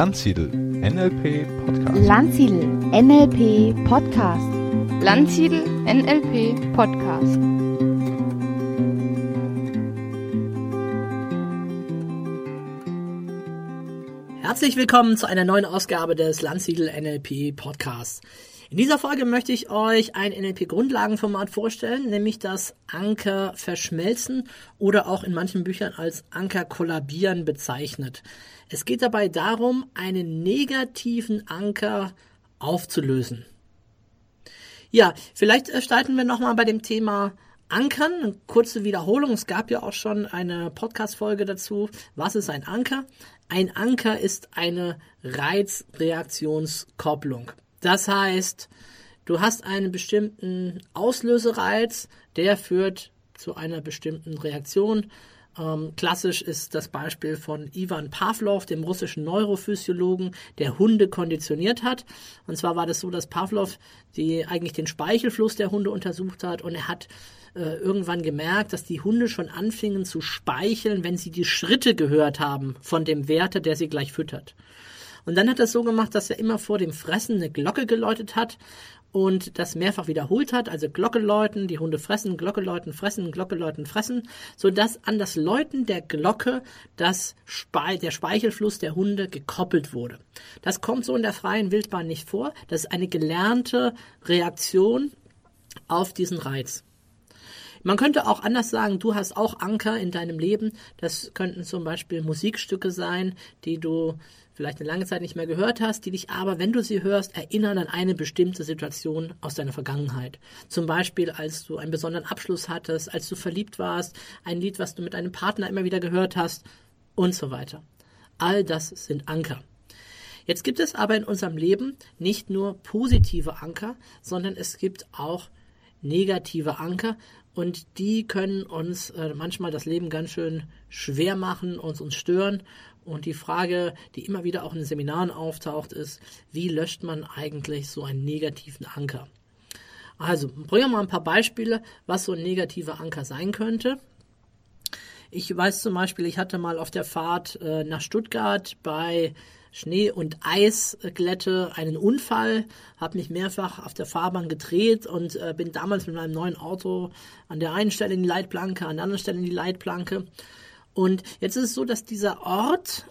Landsiedel NLP Podcast. Landsiedel NLP Podcast. Landsiedel NLP Podcast. Herzlich willkommen zu einer neuen Ausgabe des Landsiedel NLP Podcasts. In dieser Folge möchte ich euch ein NLP-Grundlagenformat vorstellen, nämlich das Anker verschmelzen oder auch in manchen Büchern als Anker kollabieren bezeichnet. Es geht dabei darum, einen negativen Anker aufzulösen. Ja, vielleicht starten wir nochmal bei dem Thema Ankern. Eine kurze Wiederholung. Es gab ja auch schon eine Podcast-Folge dazu. Was ist ein Anker? Ein Anker ist eine Reizreaktionskopplung. Das heißt, du hast einen bestimmten Auslösereiz, der führt zu einer bestimmten Reaktion. Ähm, klassisch ist das Beispiel von Ivan Pavlov, dem russischen Neurophysiologen, der Hunde konditioniert hat. Und zwar war das so, dass Pavlov die eigentlich den Speichelfluss der Hunde untersucht hat und er hat äh, irgendwann gemerkt, dass die Hunde schon anfingen zu speicheln, wenn sie die Schritte gehört haben von dem Wärter, der sie gleich füttert. Und dann hat er es so gemacht, dass er immer vor dem Fressen eine Glocke geläutet hat und das mehrfach wiederholt hat, also Glocke läuten, die Hunde fressen, Glocke läuten, fressen, Glocke läuten, fressen, sodass an das Läuten der Glocke das Spe der Speichelfluss der Hunde gekoppelt wurde. Das kommt so in der freien Wildbahn nicht vor. Das ist eine gelernte Reaktion auf diesen Reiz. Man könnte auch anders sagen, du hast auch Anker in deinem Leben. Das könnten zum Beispiel Musikstücke sein, die du vielleicht eine lange Zeit nicht mehr gehört hast, die dich aber, wenn du sie hörst, erinnern an eine bestimmte Situation aus deiner Vergangenheit. Zum Beispiel, als du einen besonderen Abschluss hattest, als du verliebt warst, ein Lied, was du mit einem Partner immer wieder gehört hast und so weiter. All das sind Anker. Jetzt gibt es aber in unserem Leben nicht nur positive Anker, sondern es gibt auch negative Anker und die können uns äh, manchmal das Leben ganz schön schwer machen, uns uns stören. Und die Frage, die immer wieder auch in Seminaren auftaucht, ist, wie löscht man eigentlich so einen negativen Anker? Also, bringen wir mal ein paar Beispiele, was so ein negativer Anker sein könnte. Ich weiß zum Beispiel, ich hatte mal auf der Fahrt äh, nach Stuttgart bei Schnee- und Eisglätte einen Unfall, habe mich mehrfach auf der Fahrbahn gedreht und äh, bin damals mit meinem neuen Auto an der einen Stelle in die Leitplanke, an der anderen Stelle in die Leitplanke. Und jetzt ist es so, dass dieser Ort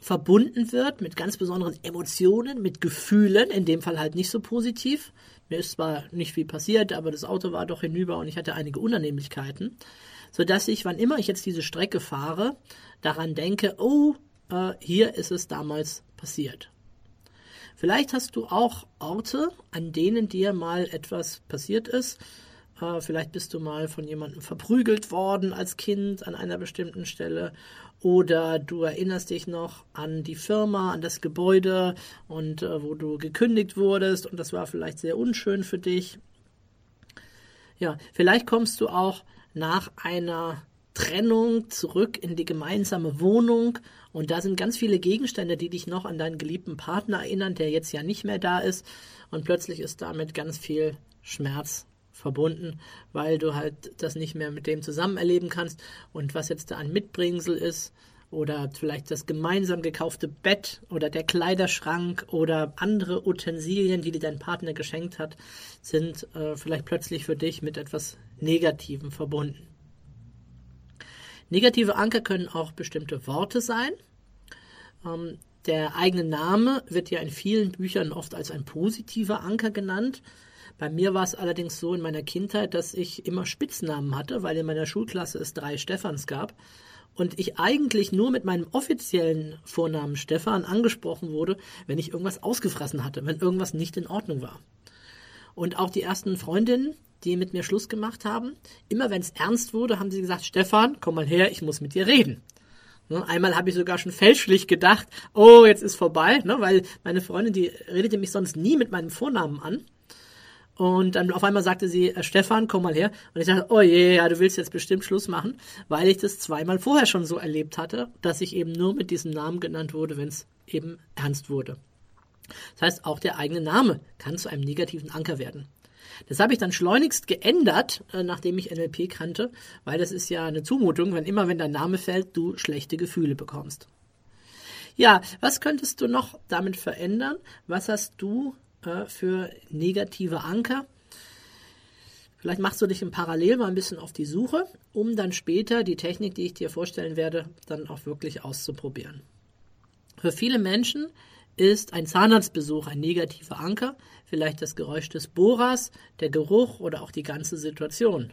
verbunden wird mit ganz besonderen Emotionen, mit Gefühlen, in dem Fall halt nicht so positiv. Mir ist zwar nicht viel passiert, aber das Auto war doch hinüber und ich hatte einige Unannehmlichkeiten, sodass ich, wann immer ich jetzt diese Strecke fahre, daran denke, oh, äh, hier ist es damals passiert. Vielleicht hast du auch Orte, an denen dir mal etwas passiert ist. Äh, vielleicht bist du mal von jemandem verprügelt worden als Kind an einer bestimmten Stelle. Oder du erinnerst dich noch an die Firma, an das Gebäude und äh, wo du gekündigt wurdest und das war vielleicht sehr unschön für dich. Ja, vielleicht kommst du auch nach einer Trennung zurück in die gemeinsame Wohnung und da sind ganz viele Gegenstände, die dich noch an deinen geliebten Partner erinnern, der jetzt ja nicht mehr da ist und plötzlich ist damit ganz viel Schmerz verbunden, weil du halt das nicht mehr mit dem zusammen erleben kannst und was jetzt da ein Mitbringsel ist oder vielleicht das gemeinsam gekaufte Bett oder der Kleiderschrank oder andere Utensilien, die dir dein Partner geschenkt hat, sind äh, vielleicht plötzlich für dich mit etwas Negativem verbunden. Negative Anker können auch bestimmte Worte sein. Ähm, der eigene Name wird ja in vielen Büchern oft als ein positiver Anker genannt. Bei mir war es allerdings so in meiner Kindheit, dass ich immer Spitznamen hatte, weil in meiner Schulklasse es drei Stephans gab und ich eigentlich nur mit meinem offiziellen Vornamen Stefan angesprochen wurde, wenn ich irgendwas ausgefressen hatte, wenn irgendwas nicht in Ordnung war. Und auch die ersten Freundinnen, die mit mir Schluss gemacht haben. Immer wenn es ernst wurde, haben sie gesagt, Stefan, komm mal her, ich muss mit dir reden. Ne, einmal habe ich sogar schon fälschlich gedacht, oh, jetzt ist vorbei, ne, weil meine Freundin, die redete mich sonst nie mit meinem Vornamen an. Und dann auf einmal sagte sie, äh, Stefan, komm mal her. Und ich dachte, oh je, ja, du willst jetzt bestimmt Schluss machen, weil ich das zweimal vorher schon so erlebt hatte, dass ich eben nur mit diesem Namen genannt wurde, wenn es eben ernst wurde. Das heißt, auch der eigene Name kann zu einem negativen Anker werden. Das habe ich dann schleunigst geändert, äh, nachdem ich NLP kannte, weil das ist ja eine Zumutung, wenn immer, wenn dein Name fällt, du schlechte Gefühle bekommst. Ja, was könntest du noch damit verändern? Was hast du äh, für negative Anker? Vielleicht machst du dich im Parallel mal ein bisschen auf die Suche, um dann später die Technik, die ich dir vorstellen werde, dann auch wirklich auszuprobieren. Für viele Menschen ist ein Zahnarztbesuch ein negativer Anker, vielleicht das Geräusch des Bohrers, der Geruch oder auch die ganze Situation.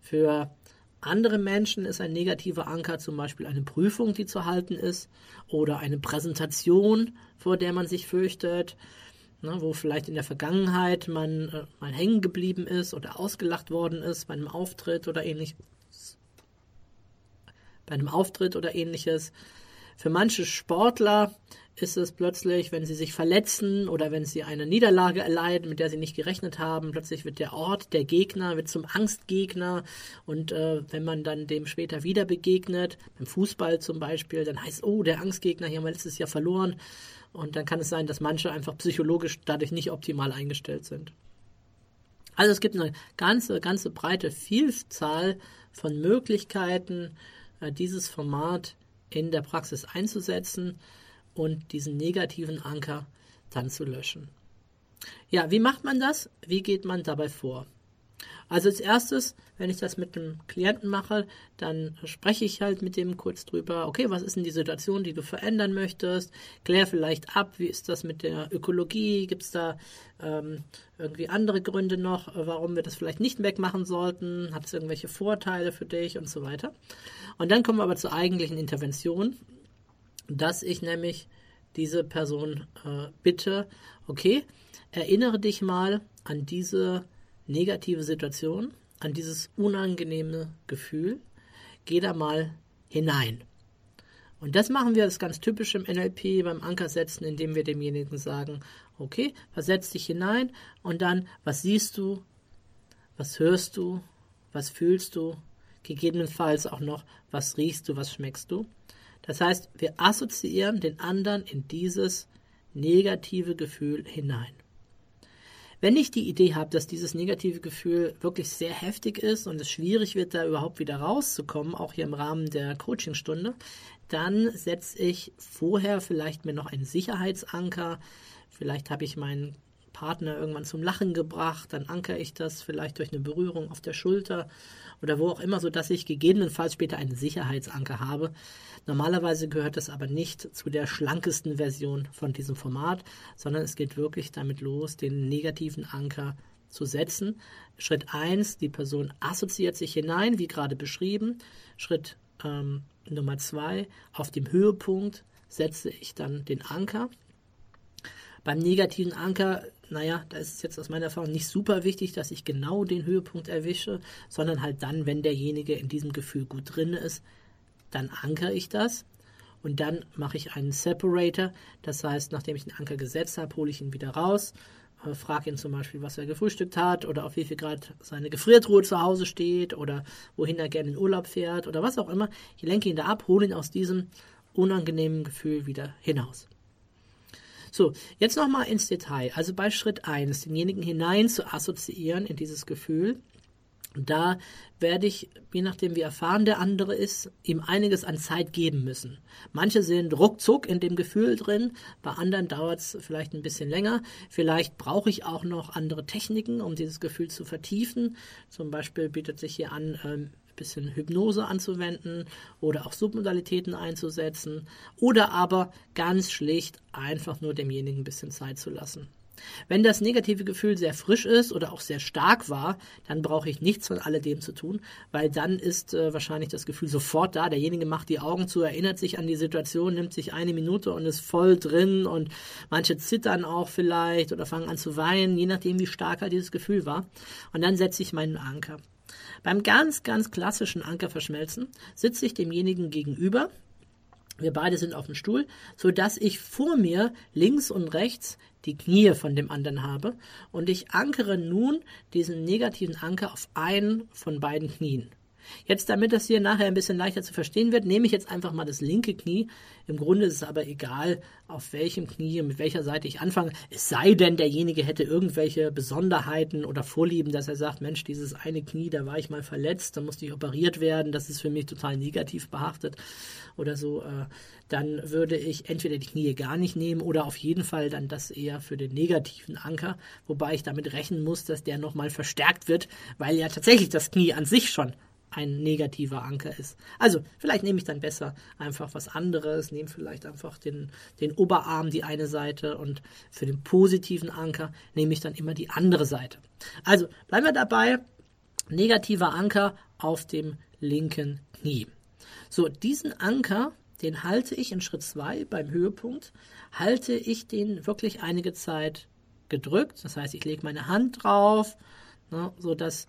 Für andere Menschen ist ein negativer Anker zum Beispiel eine Prüfung, die zu halten ist, oder eine Präsentation, vor der man sich fürchtet, ne, wo vielleicht in der Vergangenheit man äh, mal hängen geblieben ist oder ausgelacht worden ist bei einem Auftritt oder ähnliches. Bei einem Auftritt oder ähnliches. Für manche Sportler ist es plötzlich, wenn sie sich verletzen oder wenn sie eine Niederlage erleiden, mit der sie nicht gerechnet haben, plötzlich wird der Ort, der Gegner, wird zum Angstgegner und äh, wenn man dann dem später wieder begegnet, beim Fußball zum Beispiel, dann heißt, oh, der Angstgegner, hier haben wir letztes Jahr verloren und dann kann es sein, dass manche einfach psychologisch dadurch nicht optimal eingestellt sind. Also es gibt eine ganze, ganze breite Vielzahl von Möglichkeiten, äh, dieses Format in der Praxis einzusetzen und diesen negativen Anker dann zu löschen. Ja, wie macht man das? Wie geht man dabei vor? Also als erstes, wenn ich das mit einem Klienten mache, dann spreche ich halt mit dem kurz drüber, okay, was ist denn die Situation, die du verändern möchtest? Klär vielleicht ab, wie ist das mit der Ökologie? Gibt es da ähm, irgendwie andere Gründe noch, warum wir das vielleicht nicht wegmachen sollten? Hat es irgendwelche Vorteile für dich und so weiter? Und dann kommen wir aber zur eigentlichen Intervention dass ich nämlich diese Person äh, bitte, okay, erinnere dich mal an diese negative Situation, an dieses unangenehme Gefühl, geh da mal hinein. Und das machen wir, ist ganz typisch im NLP beim Ankersetzen, indem wir demjenigen sagen, okay, versetz dich hinein und dann, was siehst du, was hörst du, was fühlst du, gegebenenfalls auch noch, was riechst du, was schmeckst du. Das heißt, wir assoziieren den anderen in dieses negative Gefühl hinein. Wenn ich die Idee habe, dass dieses negative Gefühl wirklich sehr heftig ist und es schwierig wird, da überhaupt wieder rauszukommen, auch hier im Rahmen der Coachingstunde, dann setze ich vorher vielleicht mir noch einen Sicherheitsanker. Vielleicht habe ich meinen Partner irgendwann zum Lachen gebracht, dann ankere ich das vielleicht durch eine Berührung auf der Schulter oder wo auch immer, sodass ich gegebenenfalls später einen Sicherheitsanker habe. Normalerweise gehört das aber nicht zu der schlankesten Version von diesem Format, sondern es geht wirklich damit los, den negativen Anker zu setzen. Schritt 1, die Person assoziiert sich hinein, wie gerade beschrieben. Schritt ähm, Nummer 2, auf dem Höhepunkt setze ich dann den Anker. Beim negativen Anker naja, da ist es jetzt aus meiner Erfahrung nicht super wichtig, dass ich genau den Höhepunkt erwische, sondern halt dann, wenn derjenige in diesem Gefühl gut drin ist, dann ankere ich das und dann mache ich einen Separator. Das heißt, nachdem ich den Anker gesetzt habe, hole ich ihn wieder raus, äh, frage ihn zum Beispiel, was er gefrühstückt hat oder auf wie viel Grad seine Gefriertruhe zu Hause steht oder wohin er gerne in Urlaub fährt oder was auch immer. Ich lenke ihn da ab, hole ihn aus diesem unangenehmen Gefühl wieder hinaus. So, jetzt nochmal ins Detail. Also bei Schritt 1, denjenigen hinein zu assoziieren in dieses Gefühl. Da werde ich, je nachdem wie erfahren der andere ist, ihm einiges an Zeit geben müssen. Manche sind ruckzuck in dem Gefühl drin, bei anderen dauert es vielleicht ein bisschen länger. Vielleicht brauche ich auch noch andere Techniken, um dieses Gefühl zu vertiefen. Zum Beispiel bietet sich hier an, ähm, bisschen Hypnose anzuwenden oder auch Submodalitäten einzusetzen oder aber ganz schlicht einfach nur demjenigen ein bisschen Zeit zu lassen. Wenn das negative Gefühl sehr frisch ist oder auch sehr stark war, dann brauche ich nichts von alledem zu tun, weil dann ist äh, wahrscheinlich das Gefühl sofort da. Derjenige macht die Augen zu, erinnert sich an die Situation, nimmt sich eine Minute und ist voll drin und manche zittern auch vielleicht oder fangen an zu weinen, je nachdem wie stark halt dieses Gefühl war. Und dann setze ich meinen Anker. Beim ganz, ganz klassischen Ankerverschmelzen sitze ich demjenigen gegenüber. Wir beide sind auf dem Stuhl, so dass ich vor mir links und rechts die Knie von dem anderen habe und ich ankere nun diesen negativen Anker auf einen von beiden Knien. Jetzt, damit das hier nachher ein bisschen leichter zu verstehen wird, nehme ich jetzt einfach mal das linke Knie. Im Grunde ist es aber egal, auf welchem Knie und mit welcher Seite ich anfange. Es sei denn, derjenige hätte irgendwelche Besonderheiten oder Vorlieben, dass er sagt, Mensch, dieses eine Knie, da war ich mal verletzt, da musste ich operiert werden, das ist für mich total negativ behaftet oder so. Äh, dann würde ich entweder die Knie gar nicht nehmen oder auf jeden Fall dann das eher für den negativen Anker, wobei ich damit rechnen muss, dass der nochmal verstärkt wird, weil ja tatsächlich das Knie an sich schon ein negativer Anker ist. Also vielleicht nehme ich dann besser einfach was anderes, nehme vielleicht einfach den, den Oberarm, die eine Seite und für den positiven Anker nehme ich dann immer die andere Seite. Also bleiben wir dabei, negativer Anker auf dem linken Knie. So, diesen Anker, den halte ich in Schritt 2 beim Höhepunkt, halte ich den wirklich einige Zeit gedrückt. Das heißt, ich lege meine Hand drauf, ne, sodass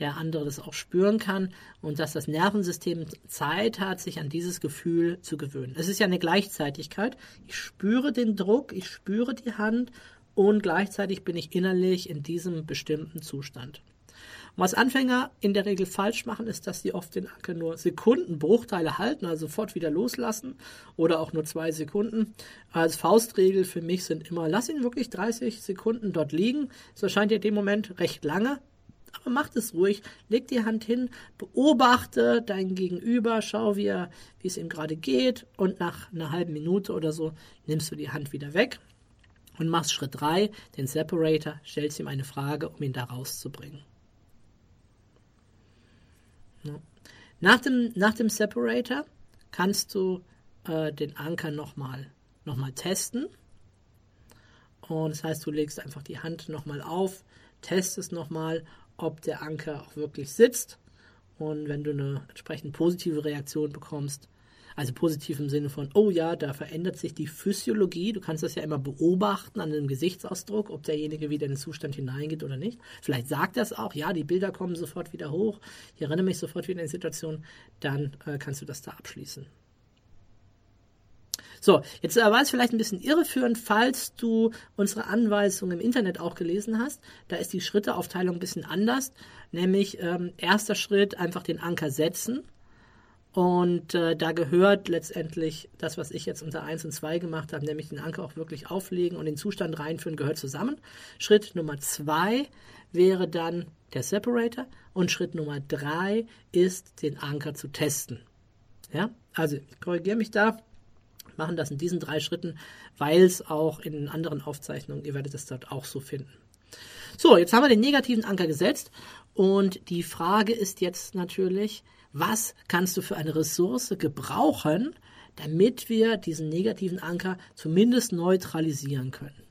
der andere das auch spüren kann und dass das Nervensystem Zeit hat, sich an dieses Gefühl zu gewöhnen. Es ist ja eine Gleichzeitigkeit. Ich spüre den Druck, ich spüre die Hand und gleichzeitig bin ich innerlich in diesem bestimmten Zustand. Was Anfänger in der Regel falsch machen, ist, dass sie oft den Anker nur Sekundenbruchteile halten, also sofort wieder loslassen oder auch nur zwei Sekunden. Als Faustregel für mich sind immer, lass ihn wirklich 30 Sekunden dort liegen. Es erscheint in dem Moment recht lange, aber mach es ruhig, leg die Hand hin, beobachte dein Gegenüber, schau, wie, wie es ihm gerade geht und nach einer halben Minute oder so nimmst du die Hand wieder weg und machst Schritt 3, den Separator, stellst ihm eine Frage, um ihn da rauszubringen. Nach, dem, nach dem Separator kannst du äh, den Anker nochmal noch mal testen. Und das heißt, du legst einfach die Hand nochmal auf, testest nochmal ob der Anker auch wirklich sitzt. Und wenn du eine entsprechend positive Reaktion bekommst, also positiv im Sinne von, oh ja, da verändert sich die Physiologie. Du kannst das ja immer beobachten an einem Gesichtsausdruck, ob derjenige wieder in den Zustand hineingeht oder nicht. Vielleicht sagt es auch, ja, die Bilder kommen sofort wieder hoch. Ich erinnere mich sofort wieder in die Situation. Dann äh, kannst du das da abschließen. So, jetzt war es vielleicht ein bisschen irreführend, falls du unsere Anweisung im Internet auch gelesen hast. Da ist die Schritteaufteilung ein bisschen anders. Nämlich ähm, erster Schritt einfach den Anker setzen. Und äh, da gehört letztendlich das, was ich jetzt unter 1 und 2 gemacht habe, nämlich den Anker auch wirklich auflegen und den Zustand reinführen, gehört zusammen. Schritt Nummer 2 wäre dann der Separator und Schritt Nummer 3 ist, den Anker zu testen. Ja, also ich korrigiere mich da machen das in diesen drei Schritten, weil es auch in anderen Aufzeichnungen, ihr werdet es dort auch so finden. So, jetzt haben wir den negativen Anker gesetzt und die Frage ist jetzt natürlich, was kannst du für eine Ressource gebrauchen, damit wir diesen negativen Anker zumindest neutralisieren können.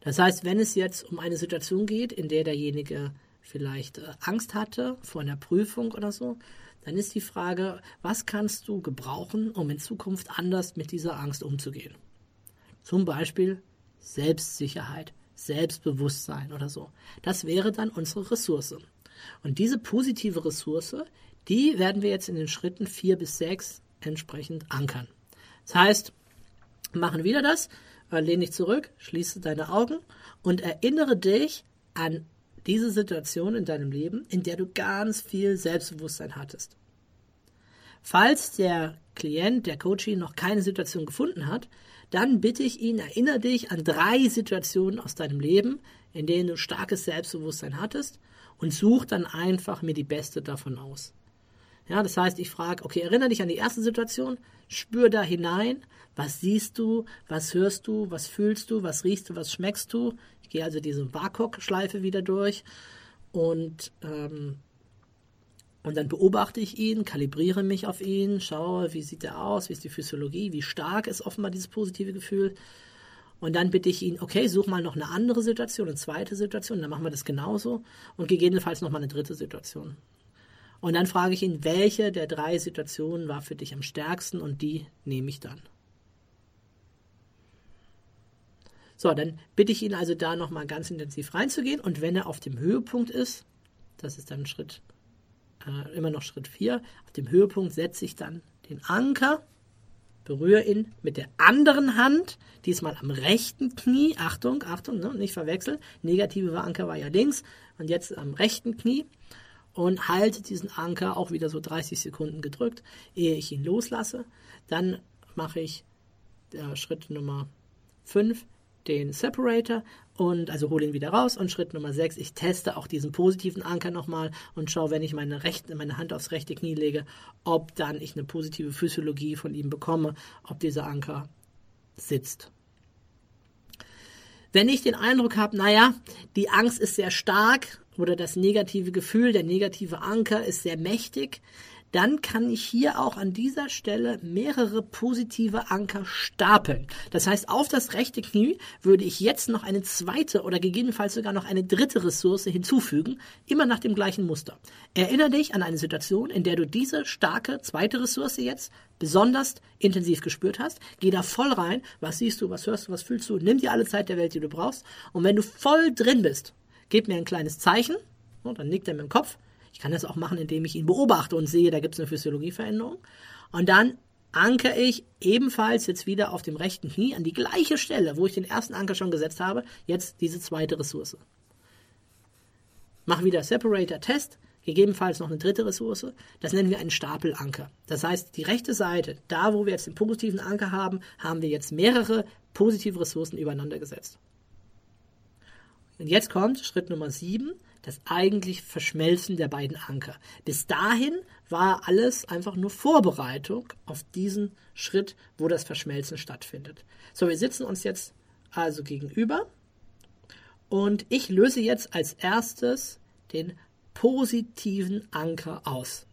Das heißt, wenn es jetzt um eine Situation geht, in der derjenige vielleicht äh, Angst hatte vor einer Prüfung oder so, dann ist die Frage, was kannst du gebrauchen, um in Zukunft anders mit dieser Angst umzugehen? Zum Beispiel Selbstsicherheit, Selbstbewusstsein oder so. Das wäre dann unsere Ressource. Und diese positive Ressource, die werden wir jetzt in den Schritten vier bis sechs entsprechend ankern. Das heißt, machen wieder das, äh, lehn dich zurück, schließe deine Augen und erinnere dich an diese Situation in deinem Leben, in der du ganz viel Selbstbewusstsein hattest. Falls der Klient, der Coaching noch keine Situation gefunden hat, dann bitte ich ihn, erinnere dich an drei Situationen aus deinem Leben, in denen du starkes Selbstbewusstsein hattest und such dann einfach mir die beste davon aus. Ja, das heißt, ich frage, okay, erinnere dich an die erste Situation, spür da hinein, was siehst du, was hörst du, was fühlst du, was riechst du, was schmeckst du. Ich gehe also diese WAKOK-Schleife wieder durch und, ähm, und dann beobachte ich ihn, kalibriere mich auf ihn, schaue, wie sieht er aus, wie ist die Physiologie, wie stark ist offenbar dieses positive Gefühl. Und dann bitte ich ihn, okay, such mal noch eine andere Situation, eine zweite Situation, dann machen wir das genauso und gegebenenfalls noch mal eine dritte Situation. Und dann frage ich ihn, welche der drei Situationen war für dich am stärksten und die nehme ich dann. So, dann bitte ich ihn also da nochmal ganz intensiv reinzugehen. Und wenn er auf dem Höhepunkt ist, das ist dann Schritt, äh, immer noch Schritt 4, auf dem Höhepunkt setze ich dann den Anker, berühre ihn mit der anderen Hand, diesmal am rechten Knie, Achtung, Achtung, ne, nicht verwechseln, negative Anker war ja links. Und jetzt am rechten Knie und halte diesen Anker auch wieder so 30 Sekunden gedrückt, ehe ich ihn loslasse. Dann mache ich äh, Schritt Nummer 5 den Separator und also hole ihn wieder raus und Schritt Nummer 6, ich teste auch diesen positiven Anker nochmal und schaue, wenn ich meine, rechte, meine Hand aufs rechte Knie lege, ob dann ich eine positive Physiologie von ihm bekomme, ob dieser Anker sitzt. Wenn ich den Eindruck habe, naja, die Angst ist sehr stark oder das negative Gefühl, der negative Anker ist sehr mächtig, dann kann ich hier auch an dieser Stelle mehrere positive Anker stapeln. Das heißt, auf das rechte Knie würde ich jetzt noch eine zweite oder gegebenenfalls sogar noch eine dritte Ressource hinzufügen, immer nach dem gleichen Muster. Erinnere dich an eine Situation, in der du diese starke zweite Ressource jetzt besonders intensiv gespürt hast. Geh da voll rein. Was siehst du, was hörst du, was fühlst du? Nimm dir alle Zeit der Welt, die du brauchst. Und wenn du voll drin bist, gib mir ein kleines Zeichen. Und dann nickt er mit dem Kopf. Ich kann das auch machen, indem ich ihn beobachte und sehe, da gibt es eine Physiologieveränderung. Und dann ankere ich ebenfalls jetzt wieder auf dem rechten Knie an die gleiche Stelle, wo ich den ersten Anker schon gesetzt habe, jetzt diese zweite Ressource. Mach wieder Separator-Test, gegebenenfalls noch eine dritte Ressource. Das nennen wir einen Stapelanker. Das heißt, die rechte Seite, da wo wir jetzt den positiven Anker haben, haben wir jetzt mehrere positive Ressourcen übereinander gesetzt. Und jetzt kommt Schritt Nummer 7 das eigentlich Verschmelzen der beiden Anker. Bis dahin war alles einfach nur Vorbereitung auf diesen Schritt, wo das Verschmelzen stattfindet. So, wir sitzen uns jetzt also gegenüber und ich löse jetzt als erstes den positiven Anker aus.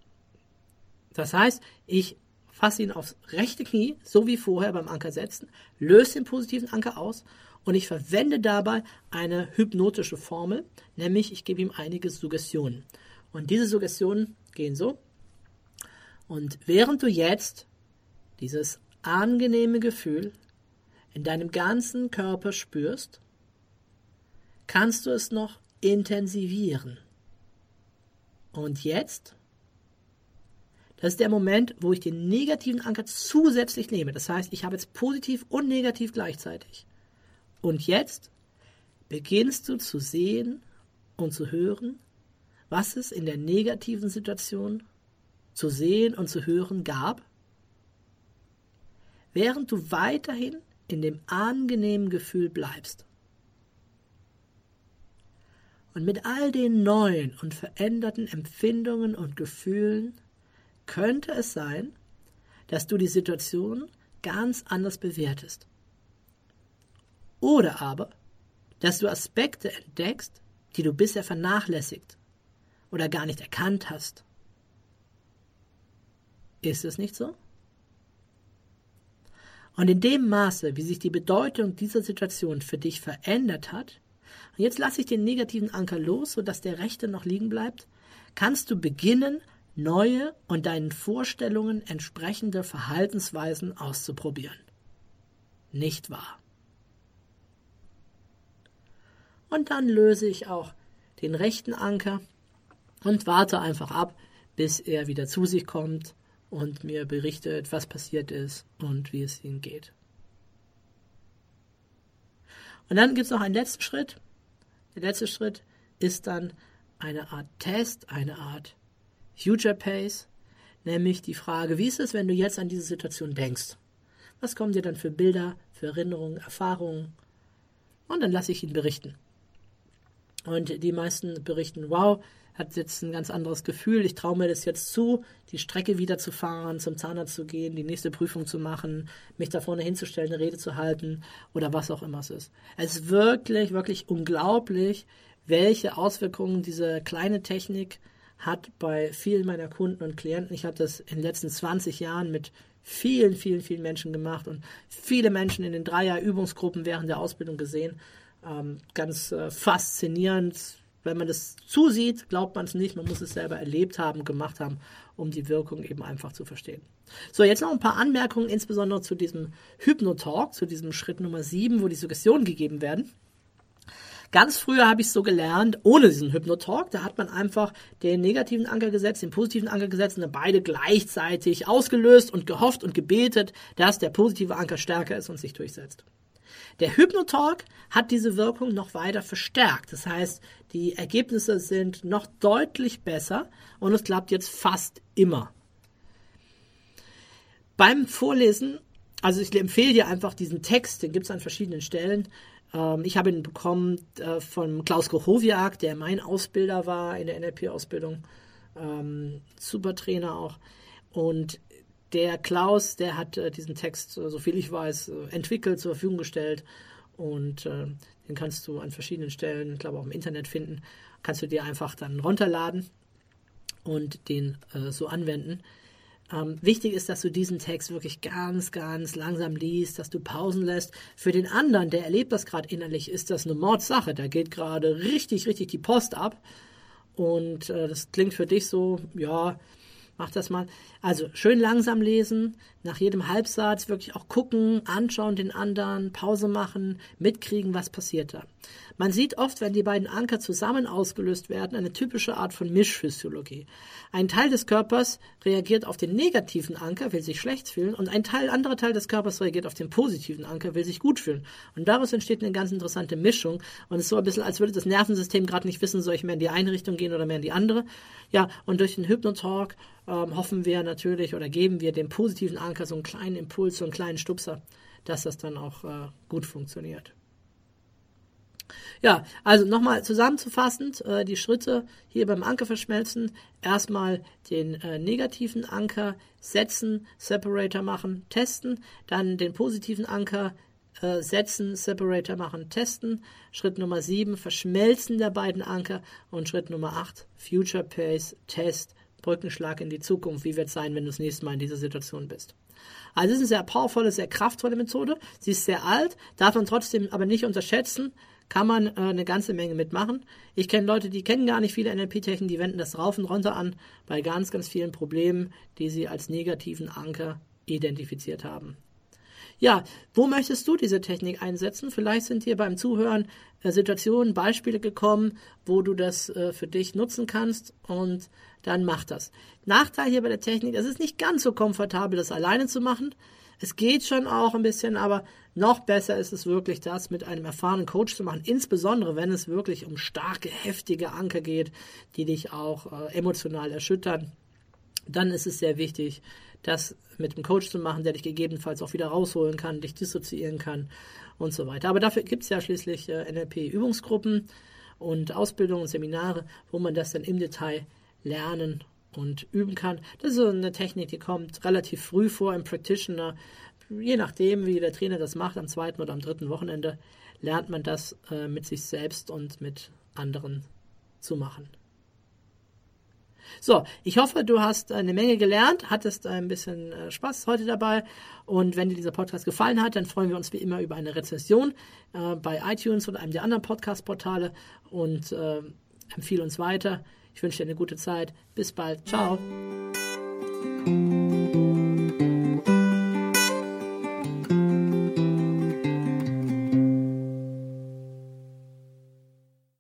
Das heißt, ich fasse ihn aufs rechte Knie, so wie vorher beim Anker setzen, löse den positiven Anker aus und ich verwende dabei eine hypnotische Formel, nämlich ich gebe ihm einige Suggestionen. Und diese Suggestionen gehen so. Und während du jetzt dieses angenehme Gefühl in deinem ganzen Körper spürst, kannst du es noch intensivieren. Und jetzt, das ist der Moment, wo ich den negativen Anker zusätzlich nehme. Das heißt, ich habe jetzt positiv und negativ gleichzeitig. Und jetzt beginnst du zu sehen und zu hören, was es in der negativen Situation zu sehen und zu hören gab, während du weiterhin in dem angenehmen Gefühl bleibst. Und mit all den neuen und veränderten Empfindungen und Gefühlen könnte es sein, dass du die Situation ganz anders bewertest. Oder aber, dass du Aspekte entdeckst, die du bisher vernachlässigt oder gar nicht erkannt hast. Ist es nicht so? Und in dem Maße, wie sich die Bedeutung dieser Situation für dich verändert hat, und jetzt lasse ich den negativen Anker los, sodass der rechte noch liegen bleibt, kannst du beginnen, neue und deinen Vorstellungen entsprechende Verhaltensweisen auszuprobieren. Nicht wahr? Und dann löse ich auch den rechten Anker und warte einfach ab, bis er wieder zu sich kommt und mir berichtet, was passiert ist und wie es ihm geht. Und dann gibt es noch einen letzten Schritt. Der letzte Schritt ist dann eine Art Test, eine Art Future Pace, nämlich die Frage, wie ist es, wenn du jetzt an diese Situation denkst? Was kommen dir dann für Bilder, für Erinnerungen, Erfahrungen? Und dann lasse ich ihn berichten. Und die meisten berichten, wow, hat jetzt ein ganz anderes Gefühl. Ich traue mir das jetzt zu, die Strecke wieder zu fahren, zum Zahnarzt zu gehen, die nächste Prüfung zu machen, mich da vorne hinzustellen, eine Rede zu halten oder was auch immer es ist. Es ist wirklich, wirklich unglaublich, welche Auswirkungen diese kleine Technik hat bei vielen meiner Kunden und Klienten. Ich habe das in den letzten 20 Jahren mit vielen, vielen, vielen Menschen gemacht und viele Menschen in den Dreier-Übungsgruppen während der Ausbildung gesehen. Ähm, ganz äh, faszinierend. Wenn man das zusieht, glaubt man es nicht. Man muss es selber erlebt haben, gemacht haben, um die Wirkung eben einfach zu verstehen. So, jetzt noch ein paar Anmerkungen, insbesondere zu diesem Hypnotalk, zu diesem Schritt Nummer 7, wo die Suggestionen gegeben werden. Ganz früher habe ich es so gelernt, ohne diesen Hypnotalk. Da hat man einfach den negativen Anker gesetzt, den positiven Anker gesetzt und dann beide gleichzeitig ausgelöst und gehofft und gebetet, dass der positive Anker stärker ist und sich durchsetzt. Der Hypnotalk hat diese Wirkung noch weiter verstärkt. Das heißt, die Ergebnisse sind noch deutlich besser und es klappt jetzt fast immer. Beim Vorlesen, also ich empfehle dir einfach diesen Text, den gibt es an verschiedenen Stellen. Ähm, ich habe ihn bekommen äh, von Klaus Kochowiak, der mein Ausbilder war in der NLP-Ausbildung. Ähm, super Trainer auch. Und der Klaus, der hat äh, diesen Text, äh, so viel ich weiß, äh, entwickelt, zur Verfügung gestellt. Und äh, den kannst du an verschiedenen Stellen, ich glaube auch im Internet finden. Kannst du dir einfach dann runterladen und den äh, so anwenden. Ähm, wichtig ist, dass du diesen Text wirklich ganz, ganz langsam liest, dass du Pausen lässt. Für den anderen, der erlebt das gerade innerlich, ist das eine Mordsache. Da geht gerade richtig, richtig die Post ab. Und äh, das klingt für dich so, ja, Mach das mal. Also schön langsam lesen, nach jedem Halbsatz wirklich auch gucken, anschauen den anderen, Pause machen, mitkriegen, was passiert da. Man sieht oft, wenn die beiden Anker zusammen ausgelöst werden, eine typische Art von Mischphysiologie. Ein Teil des Körpers reagiert auf den negativen Anker, will sich schlecht fühlen, und ein Teil, anderer Teil des Körpers reagiert auf den positiven Anker, will sich gut fühlen. Und daraus entsteht eine ganz interessante Mischung. Und es ist so ein bisschen, als würde das Nervensystem gerade nicht wissen, soll ich mehr in die eine Richtung gehen oder mehr in die andere. Ja, und durch den Hypnotalk ähm, hoffen wir natürlich oder geben wir dem positiven Anker so einen kleinen Impuls, so einen kleinen Stupser, dass das dann auch äh, gut funktioniert. Ja, also nochmal zusammenzufassend, äh, die Schritte hier beim Anker verschmelzen. Erstmal den äh, negativen Anker setzen, Separator machen, testen. Dann den positiven Anker äh, setzen, Separator machen, testen. Schritt Nummer 7, Verschmelzen der beiden Anker. Und Schritt Nummer 8, Future Pace, Test, Brückenschlag in die Zukunft. Wie wird es sein, wenn du das nächste Mal in dieser Situation bist? Also es ist eine sehr powervolle, sehr kraftvolle Methode. Sie ist sehr alt, darf man trotzdem aber nicht unterschätzen kann man äh, eine ganze Menge mitmachen. Ich kenne Leute, die kennen gar nicht viele NLP-Techniken, die wenden das rauf und runter an bei ganz, ganz vielen Problemen, die sie als negativen Anker identifiziert haben. Ja, wo möchtest du diese Technik einsetzen? Vielleicht sind dir beim Zuhören äh, Situationen, Beispiele gekommen, wo du das äh, für dich nutzen kannst und dann mach das. Nachteil hier bei der Technik, es ist nicht ganz so komfortabel, das alleine zu machen. Es geht schon auch ein bisschen, aber noch besser ist es wirklich, das mit einem erfahrenen Coach zu machen, insbesondere wenn es wirklich um starke, heftige Anker geht, die dich auch äh, emotional erschüttern. Dann ist es sehr wichtig, das mit einem Coach zu machen, der dich gegebenenfalls auch wieder rausholen kann, dich dissoziieren kann und so weiter. Aber dafür gibt es ja schließlich äh, NLP-Übungsgruppen und Ausbildungen und Seminare, wo man das dann im Detail lernen und üben kann. Das ist eine Technik, die kommt relativ früh vor im Practitioner. Je nachdem, wie der Trainer das macht, am zweiten oder am dritten Wochenende, lernt man das äh, mit sich selbst und mit anderen zu machen. So, ich hoffe, du hast eine Menge gelernt, hattest ein bisschen äh, Spaß heute dabei. Und wenn dir dieser Podcast gefallen hat, dann freuen wir uns wie immer über eine Rezession äh, bei iTunes oder einem der anderen Podcast-Portale und äh, empfehle uns weiter. Ich wünsche dir eine gute Zeit. Bis bald. Ciao.